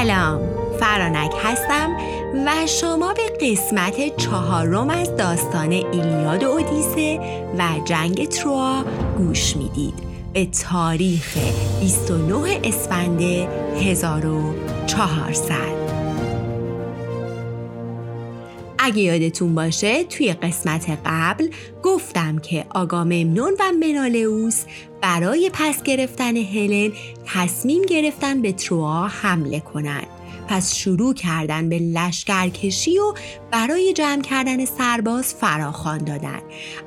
سلام فرانک هستم و شما به قسمت چهارم از داستان ایلیاد و اودیسه و جنگ تروا گوش می‌دید. به تاریخ 29 اسفند 1400 اگه یادتون باشه توی قسمت قبل گفتم که آگاممنون و منالئوس برای پس گرفتن هلن تصمیم گرفتن به تروا حمله کنن. پس شروع کردن به لشکرکشی و برای جمع کردن سرباز فراخوان دادن.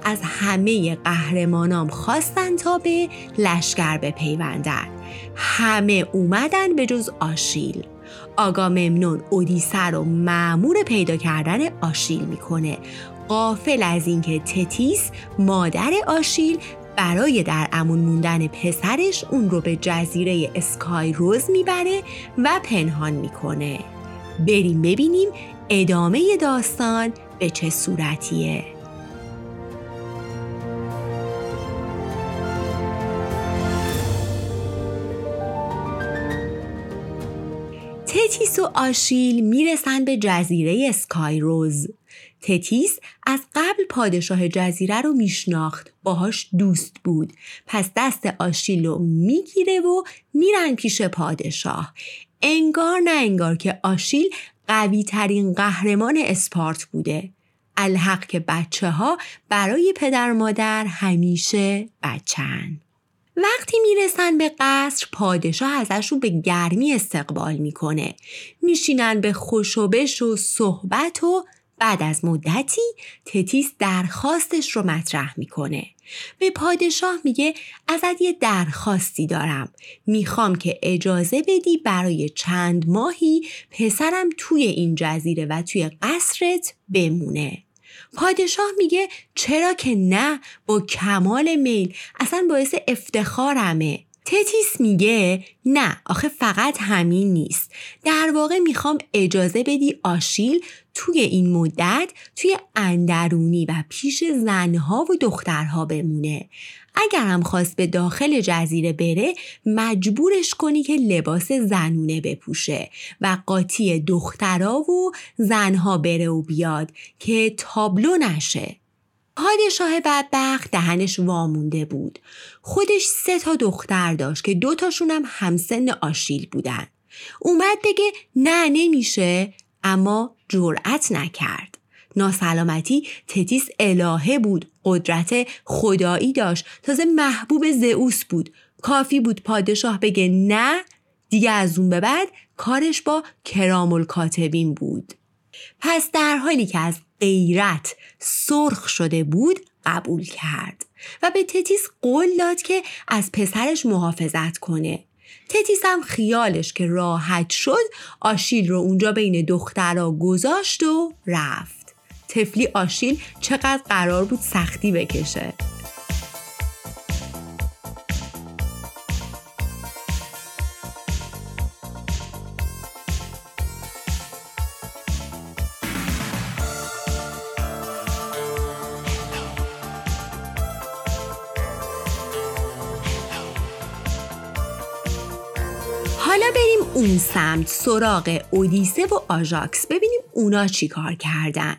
از همه قهرمانام خواستن تا به لشکر بپیوندن. همه اومدن به جز آشیل. آگاممنون اودیسه رو معمور پیدا کردن آشیل می‌کنه. قافل از اینکه تتیس مادر آشیل برای در امون موندن پسرش اون رو به جزیره اسکای روز می‌بره و پنهان می‌کنه. بریم ببینیم ادامه داستان به چه صورتیه. تتیس و آشیل می‌رسن به جزیره اسکایروز تتیس از قبل پادشاه جزیره رو میشناخت باهاش دوست بود. پس دست آشیل رو می‌گیره و میرن پیش پادشاه. انگار نه انگار که آشیل قوی ترین قهرمان اسپارت بوده. الحق که بچه ها برای پدر مادر همیشه بچن. وقتی می‌رسن به قصر پادشاه ازشون به گرمی استقبال می‌کنه. میشینن به خوشوبش و صحبت و بعد از مدتی تتیس درخواستش رو مطرح می‌کنه. به پادشاه میگه ازت یه درخواستی دارم. می‌خوام که اجازه بدی برای چند ماهی پسرم توی این جزیره و توی قصرت بمونه. پادشاه میگه چرا که نه با کمال میل. اصلا باعث افتخارمه. تتیس میگه نه آخه فقط همین نیست. در واقع می‌خوام اجازه بدی آشیل توی این مدت توی اندرونی و پیش زنها و دخترها بمونه. اگر هم خواست به داخل جزیره بره مجبورش کنی که لباس زنونه بپوشه و قاطی دخترها و زنها بره و بیاد که تابلو نشه. پادشاه بدبخت دهنش وامونده بود. خودش سه تا دختر داشت که دوتاشون هم همسن آشیل بودن. اومد بگه نه نمیشه اما جرأت نکرد. ناسلامتی تتیس الهه بود قدرت خدایی داشت. تازه محبوب زئوس بود. کافی بود پادشاه بگه نه. دیگه از اون به بعد کارش با کرام الکاتبین بود. پس در حالی که از غیرت سرخ شده بود قبول کرد و به تتیس قول داد که از پسرش محافظت کنه. تتیس هم خیالش که راحت شد آشیل رو اونجا بین دخترها گذاشت و رفت. تفلی آشیل چقدر قرار بود سختی بکشه. حالا بریم اون سمت سراغ اودیسه و آژاکس. ببینیم اونا چی کار کردن.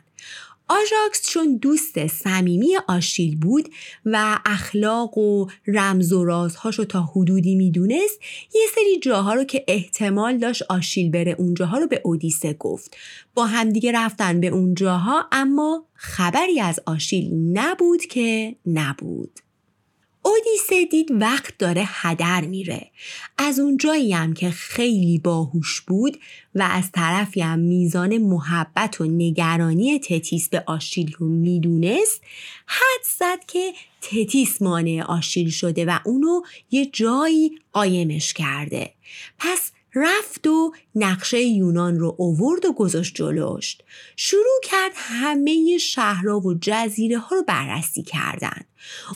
آژاکس چون دوست صمیمی آشیل بود و اخلاق و رمز و رازهاشو تا حدودی می‌دونست یه سری جاها رو که احتمال داشت آشیل بره اونجاها رو به اودیسه گفت. با همدیگه رفتن به اونجاها اما خبری از آشیل نبود که نبود. اودیسه دید وقت داره هدر میره. از اونجایی هم که خیلی باهوش بود و از طرفی هم میزان محبت و نگرانی تتیس به آشیل رو می‌دونست حد زد که تتیس مانع آشیل شده و اونو یه جایی قایمش کرده. پس رفت و نقشه یونان رو اوورد و گذاشت جلوشت شروع کرد همه شهرها و جزیره ها رو بررسی کردن.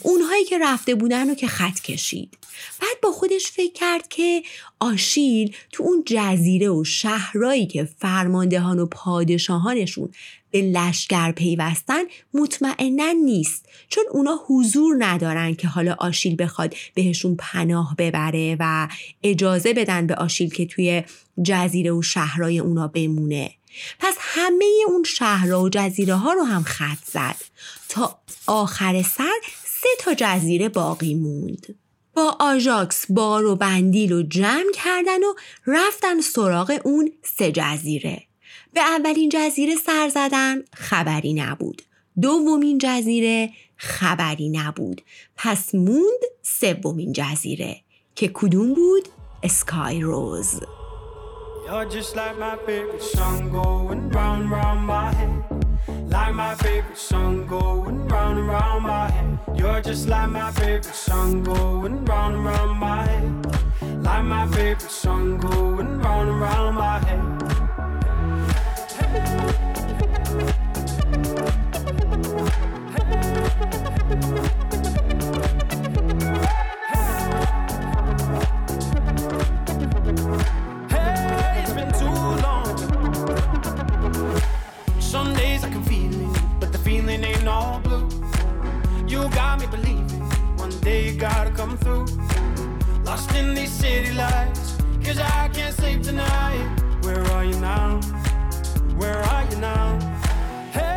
اونهایی که رفته بودن رو که خط کشید. بعد با خودش فکر کرد که آشیل تو اون جزیره و شهرهایی که فرماندهان و پادشاهانشون به لشکر پیوستن مطمئنا نیست چون اونا حضور ندارن که حالا آشیل بخواد بهشون پناه ببره و اجازه بدن به آشیل که توی جزیره و شهرهای اونا بمونه. پس همه اون شهرها و جزیره ها رو هم خط زد. تا آخر سر سه تا جزیره باقی موند. با آژاکس بار و بندیل و جمع کردن و رفتن سراغ اون سه جزیره. به اولین جزیره سر زدن خبری نبود دومین جزیره خبری نبود پس موند سومین جزیره که کدوم بود اسکای روز. Like my favorite song going round and round my head. You're just like my favorite song going round and round my head. Like my favorite song going round and round my head.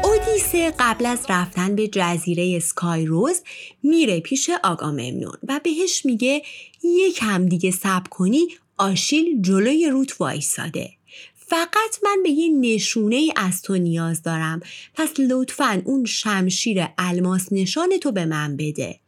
اودیسه قبل از رفتن به جزیره اسکای روز میره پیش آقا ممنون و بهش میگه یکم دیگه صبر کنی آشیل جلوی روت وایساده. فقط من به یه نشونه ای از تو نیاز دارم. پس لطفا اون شمشیر الماس نشان تو به من بده.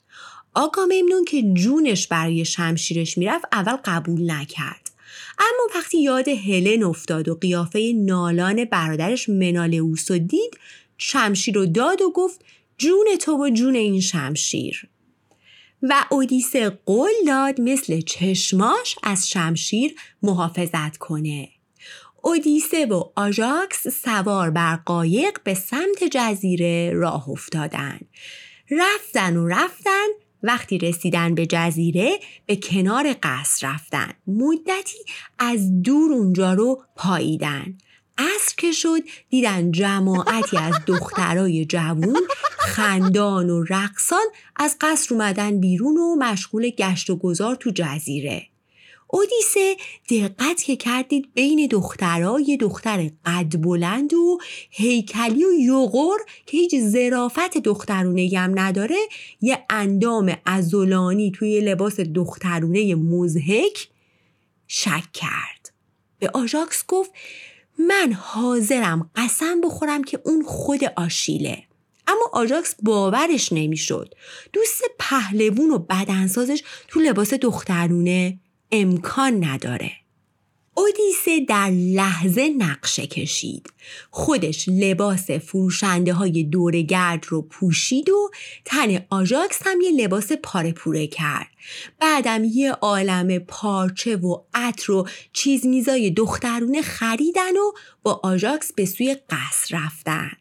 آقا ممنون که جونش برای شمشیرش می‌رفت اول قبول نکرد. اما وقتی یاد هلن افتاد و قیافه نالان برادرش منالئوس و دید شمشیر رو داد و گفت جون تو و جون این شمشیر. و اودیسه قول داد مثل چشماش از شمشیر محافظت کنه. اودیسه و آژاکس سوار بر قایق به سمت جزیره راه افتادن رفتن و رفتن وقتی رسیدن به جزیره به کنار قصر رفتن. مدتی از دور اونجا رو پاییدن. عصر که شد دیدن جماعتی از دخترای جوون خندان و رقصان از قصر اومدن بیرون و مشغول گشت و گذار تو جزیره. اودیسه دقت که کردید بین دخترها یه دختر قد بلند و هیکلی و یوغور که هیچ زرافت دخترونه هم نداره یه اندام ازولانی توی لباس دخترونه مزهک شک کرد. به آژاکس گفت من حاضرم قسم بخورم که اون خود آشیله. اما آژاکس باورش نمی‌شد. دوست پهلوون و بدنسازش تو لباس دخترونه امکان نداره. اودیسه در لحظه نقشه کشید. خودش لباس فروشنده های دورگرد رو پوشید و تن آژاکس هم یه لباس پاره پوره کرد. بعدم یه عالم پارچه و عطر و چیز میزای دخترونه خریدن و با آژاکس به سوی قصر رفتن.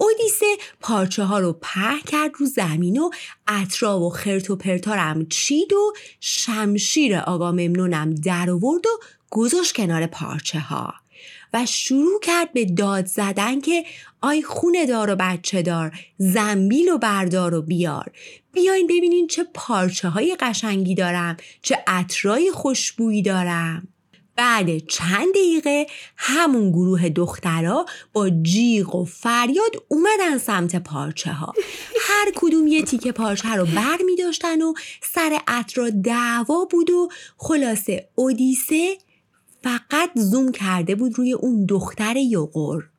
اودیسه پارچه ها رو په کرد رو زمین و اطرا و خرت و پرتارم چید و شمشیر آقا ممنونم در آورد و گذاشت کنار پارچه ها و شروع کرد به داد زدن که آی خونه دار و بچه دار زنبیل و بردار و بیار. بیاین ببینین چه پارچه های قشنگی دارم چه عطرای خوشبویی دارم. بعد چند دقیقه همون گروه دخترها با جیغ و فریاد اومدن سمت پارچه ها هر کدوم یه تیکه پارچه رو بر می داشتن و سر اطرا دعوا بود و خلاصه اودیسه فقط زوم کرده بود روی اون دختر یوغور.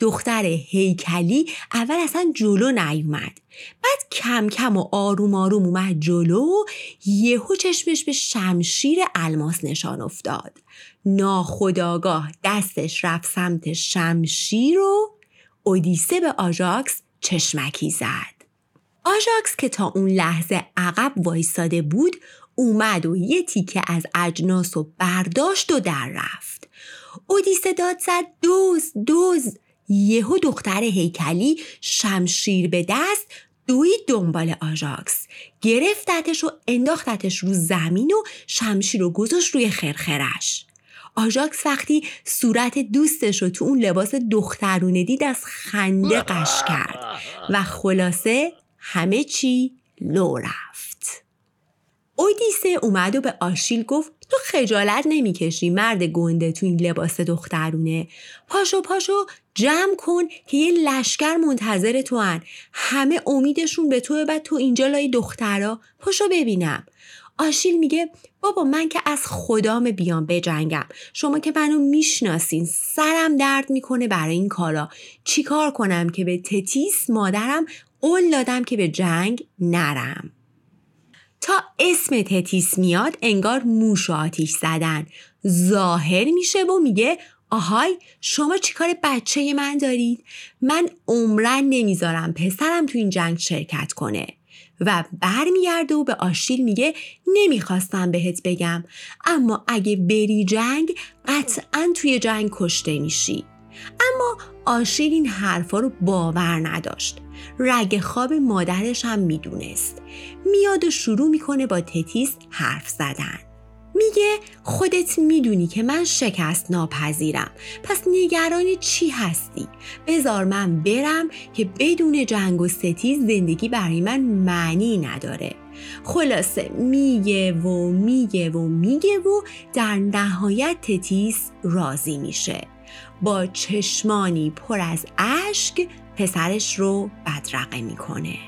دختر هیکلی اول اصلا جلو نیومد. بعد کم کم و آروم آروم اومد جلو و یهو چشمش به شمشیر الماس نشان افتاد. ناخداگاه دستش رفت سمت شمشیر و اودیسه به آژاکس چشمکی زد. آژاکس که تا اون لحظه عقب وایستاده بود اومد و یه تیکه از اجناس و برداشت و در رفت. اودیسه داد زد دزد دزد. یهو دختر هیکلی شمشیر به دست دوید دنبال آژاکس. گرفتتش و انداختتش رو زمین و شمشیر رو گذاشت روی خرخره‌ش. آژاکس وقتی صورت دوستش رو تو اون لباس دخترونه دید از خنده غش کرد و خلاصه همه چی لو رفت. اودیسه اومد و به آشیل گفت تو خجالت نمی‌کشی مرد گنده تو این لباس دخترونه. پاشو پاشو جمع کن که یه لشکر منتظر تو هن. همه امیدشون به تو بعد تو اینجا لای دخترا. پاشو ببینم. آشیل میگه بابا من که از خدام بیام بجنگم. شما که منو می‌شناسین سرم درد می‌کنه برای این کارا. چیکار کنم که به تتیس مادرم قول دادم که به جنگ نرم؟ تا اسم تتیس میاد انگار موش و آتیش زدن. ظاهر میشه و میگه آهای شما چیکار بچه من دارید؟ من عمرن نمی‌ذارم پسرم تو این جنگ شرکت کنه. و برمیگرده و به آشیل میگه نمی‌خواستم بهت بگم اما اگه بری جنگ قطعا توی جنگ کشته میشی. اما آشیل این حرفا رو باور نداشت. رگ خواب مادرش هم می‌دونست. میاد و شروع می‌کنه با تتیس حرف زدن. میگه خودت می‌دونی که من شکست ناپذیرم. پس نگران چی هستی؟ بزار من برم که بدون جنگ و ستیز زندگی برای من معنی نداره. خلاصه میگه و میگه و میگه و در نهایت تتیس راضی میشه. با چشمانی پر از اشک پسرش رو بدرقه می‌کنه.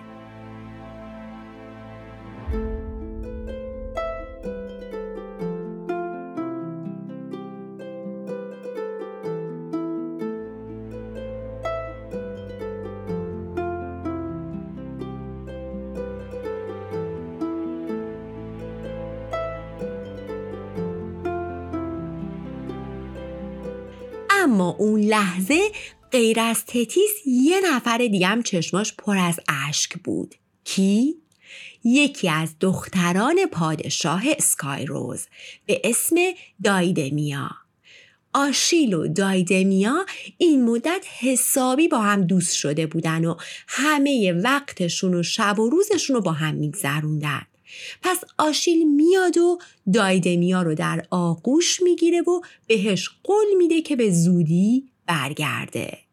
اما اون لحظه غیر از تتیس یه نفر دیگه هم چشماش پر از اشک بود کی؟ یکی از دختران پادشاه اسکایروز به اسم دایدمیا آشیل و دایدمیا این مدت حسابی با هم دوست شده بودن و همه وقتشون و شب و روزشون رو با هم میگذروندن پس آشیل میاد و دایدمیا رو در آغوش می‌گیره و بهش قول میده که به زودی برگرده.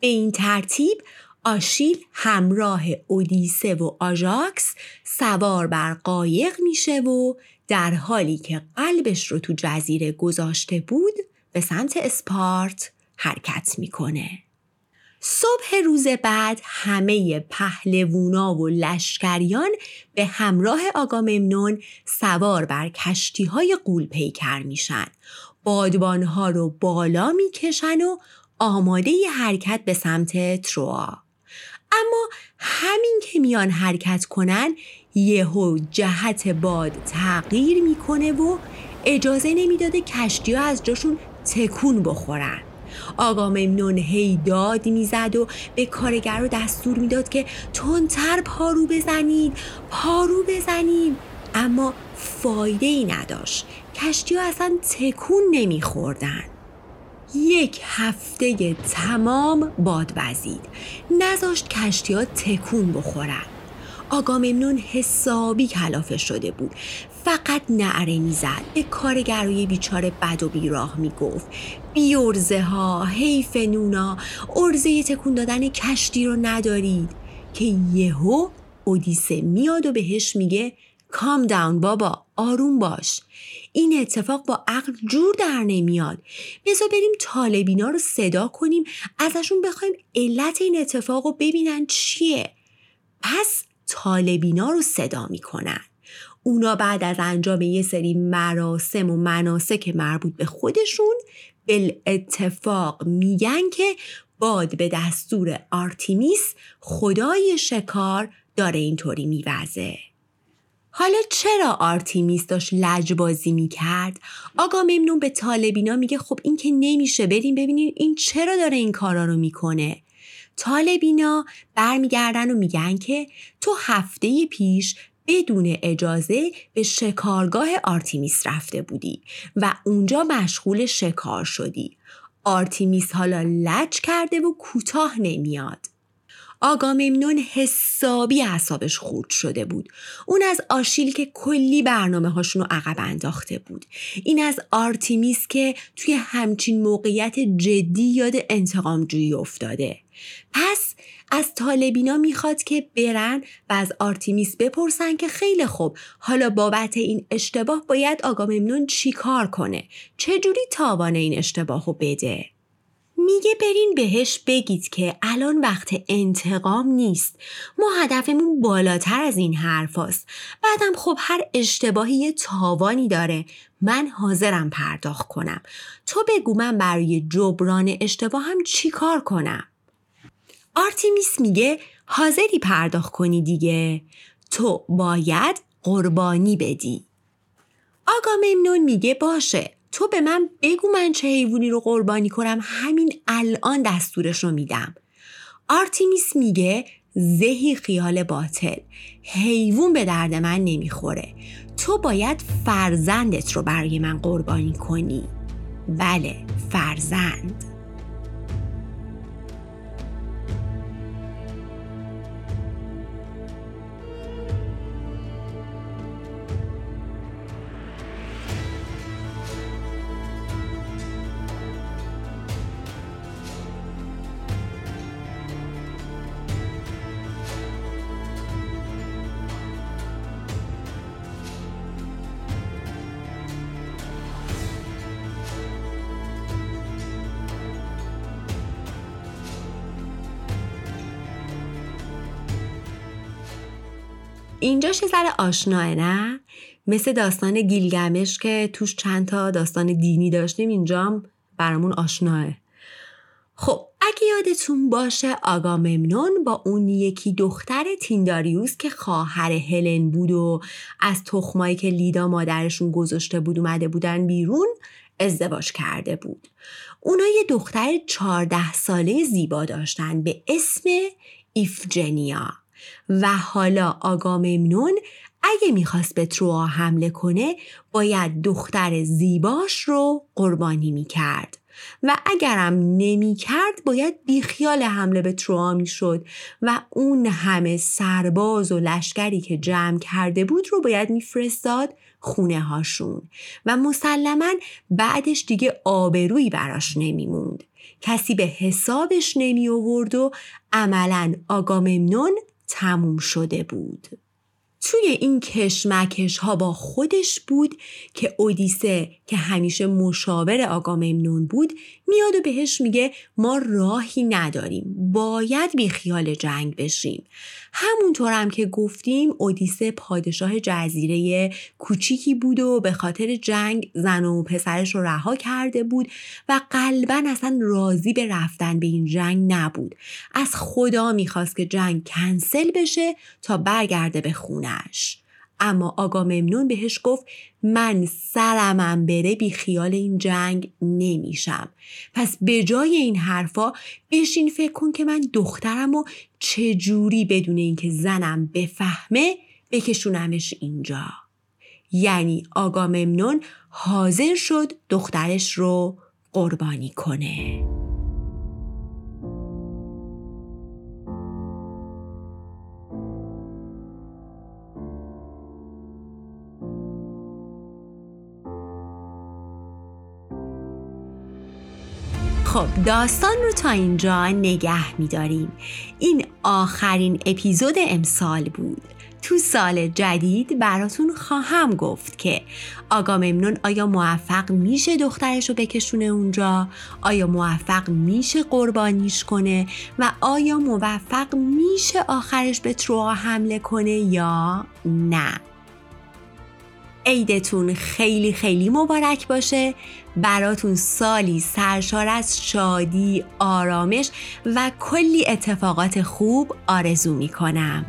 به این ترتیب آشیل همراه اودیسه و آژاکس سوار بر قایق میشه و در حالی که قلبش رو تو جزیره گذاشته بود به سمت اسپارت حرکت می‌کنه. صبح روز بعد همه پهلوونا و لشکریان به همراه آگاممنون سوار بر کشتی های قول پیکر میشن. بادبانها رو بالا می‌کشن و آماده ی حرکت به سمت تروا. اما همین که میان حرکت کنن یهو جهت باد تغییر می‌کنه و اجازه نمی‌داده کشتی ها از جاشون تکون بخورن. آقا ممنون هی داد می‌زد و به کارگر رو دستور می‌داد که تندتر پارو بزنید پارو بزنید اما فایده ای نداشت کشتی ها اصلا تکون نمیخوردن یک هفته تمام باد وزید. نذاشت کشتی ها تکون بخورن. آگاممنون حسابی کلافه شده بود. فقط نعره می‌زد. به کارگرای بیچاره بد و بیراه می‌گفت. بیورزه ها حیف نونا ارزه تکون دادن کشتی رو ندارید. که یهو اودیسه میاد و بهش میگه کام داون بابا. آروم باش. این اتفاق با عقل جور در نمیاد. بذار بریم طالبینا رو صدا کنیم ازشون بخوایم علت این اتفاق رو ببینن چیه. پس طالبینا رو صدا می‌کنن. اونا بعد از انجام یه سری مراسم و مناسک مربوط به خودشون بالاتفاق میگن که باد به دستور آرتیمیس خدای شکار داره اینطوری میوزه. حالا چرا آرتیمیس داشت لجبازی می‌کرد؟ آگاممنون به طالع‌بینا میگه خب این که نمیشه بریم ببینیم این چرا داره این کارا رو می‌کنه طالع‌بینا برمیگردن و میگن که تو هفته پیش بدون اجازه به شکارگاه آرتیمیس رفته بودی و اونجا مشغول شکار شدی. آرتیمیس حالا لج کرده و کوتاه نمیاد. آگاممنون حسابی اعصابش خورد شده بود. اون از آشیل که کلی برنامه هاشون رو عقب انداخته بود. این از آرتیمیس که توی همچین موقعیت جدی یاد انتقام جویی افتاده. پس از طالع‌بینا می‌خواد که برن و از آرتیمیس بپرسن که خیلی خوب حالا بابت این اشتباه باید آگاممنون چی کار کنه؟ چجوری تاوان این اشتباه رو بده؟ میگه برین بهش بگید که الان وقت انتقام نیست. ما هدفمون بالاتر از این حرف هست. بعدم خب هر اشتباهی یه تاوانی داره. من حاضرم پرداخت کنم. تو بگو من برای جبران اشتباه هم چی کار کنم؟ آرتیمیس میگه حاضری پرداخت کنی دیگه. تو باید قربانی بدی. آگاممنون میگه باشه. تو به من بگو من چه حیوانی رو قربانی کنم همین الان دستورش رو میدم. آرتیمیس میگه زهی خیال باطل حیوان به درد من نمی‌خوره. تو باید فرزندت رو برای من قربانی کنی. بله فرزند. اینجا یه ذره آشناه نه؟ مثل داستان گیلگمش که توش چند تا داستان دینی داشتیم اینجام برامون آشناه. خب اگه یادتون باشه آگاممنون با اون یکی دختر تینداریوس که خواهر هلن بود و از تخمایی که لیدا مادرشون گذاشته بود اومده بودن بیرون ازدواج کرده بود. اونا یه دختر چهارده ساله زیبا داشتن به اسم ایفجنیا. و حالا آگاممنون اگه می‌خواست به تروا حمله کنه باید دختر زیباش رو قربانی می‌کرد. و اگرم نمی‌کرد باید بیخیال حمله به تروا می‌شد و اون همه سرباز و لشکری که جمع کرده بود رو باید میفرستاد خونه هاشون و مسلما بعدش دیگه آبرویی براش نمیموند. کسی به حسابش نمی آورد و عملا آگاممنون تموم شده بود. توی این کشمکش ها با خودش بود که اودیسه که همیشه مشاور آگاممنون بود میاد و بهش میگه ما راهی نداریم. باید بی خیال جنگ بشیم. همونطور هم که گفتیم اودیسه پادشاه جزیره کوچیکی بود و به خاطر جنگ زن و پسرش رو رها کرده بود و قلبا اصلا راضی به رفتن به این جنگ نبود. از خدا می‌خواست که جنگ کنسل بشه تا برگرده به خونش اما آقا ممنون بهش گفت من سرمم بره بی خیال این جنگ نمیشم. پس به جای این حرفا بشین فکر کن که من دخترم و چجوری بدون اینکه زنم بفهمه بکشونمش اینجا. یعنی آقا ممنون حاضر شد دخترش رو قربانی کنه. خب داستان رو تا اینجا نگه میداریم. این آخرین اپیزود امسال بود. تو سال جدید براتون خواهم گفت که آگاممنون آیا موفق میشه دخترش رو بکشونه اونجا؟ آیا موفق میشه قربانیش کنه؟ و آیا موفق میشه آخرش به تروا حمله کنه یا نه؟ عیدتون خیلی خیلی مبارک باشه. براتون سالی سرشار از شادی، آرامش و کلی اتفاقات خوب آرزو می کنم.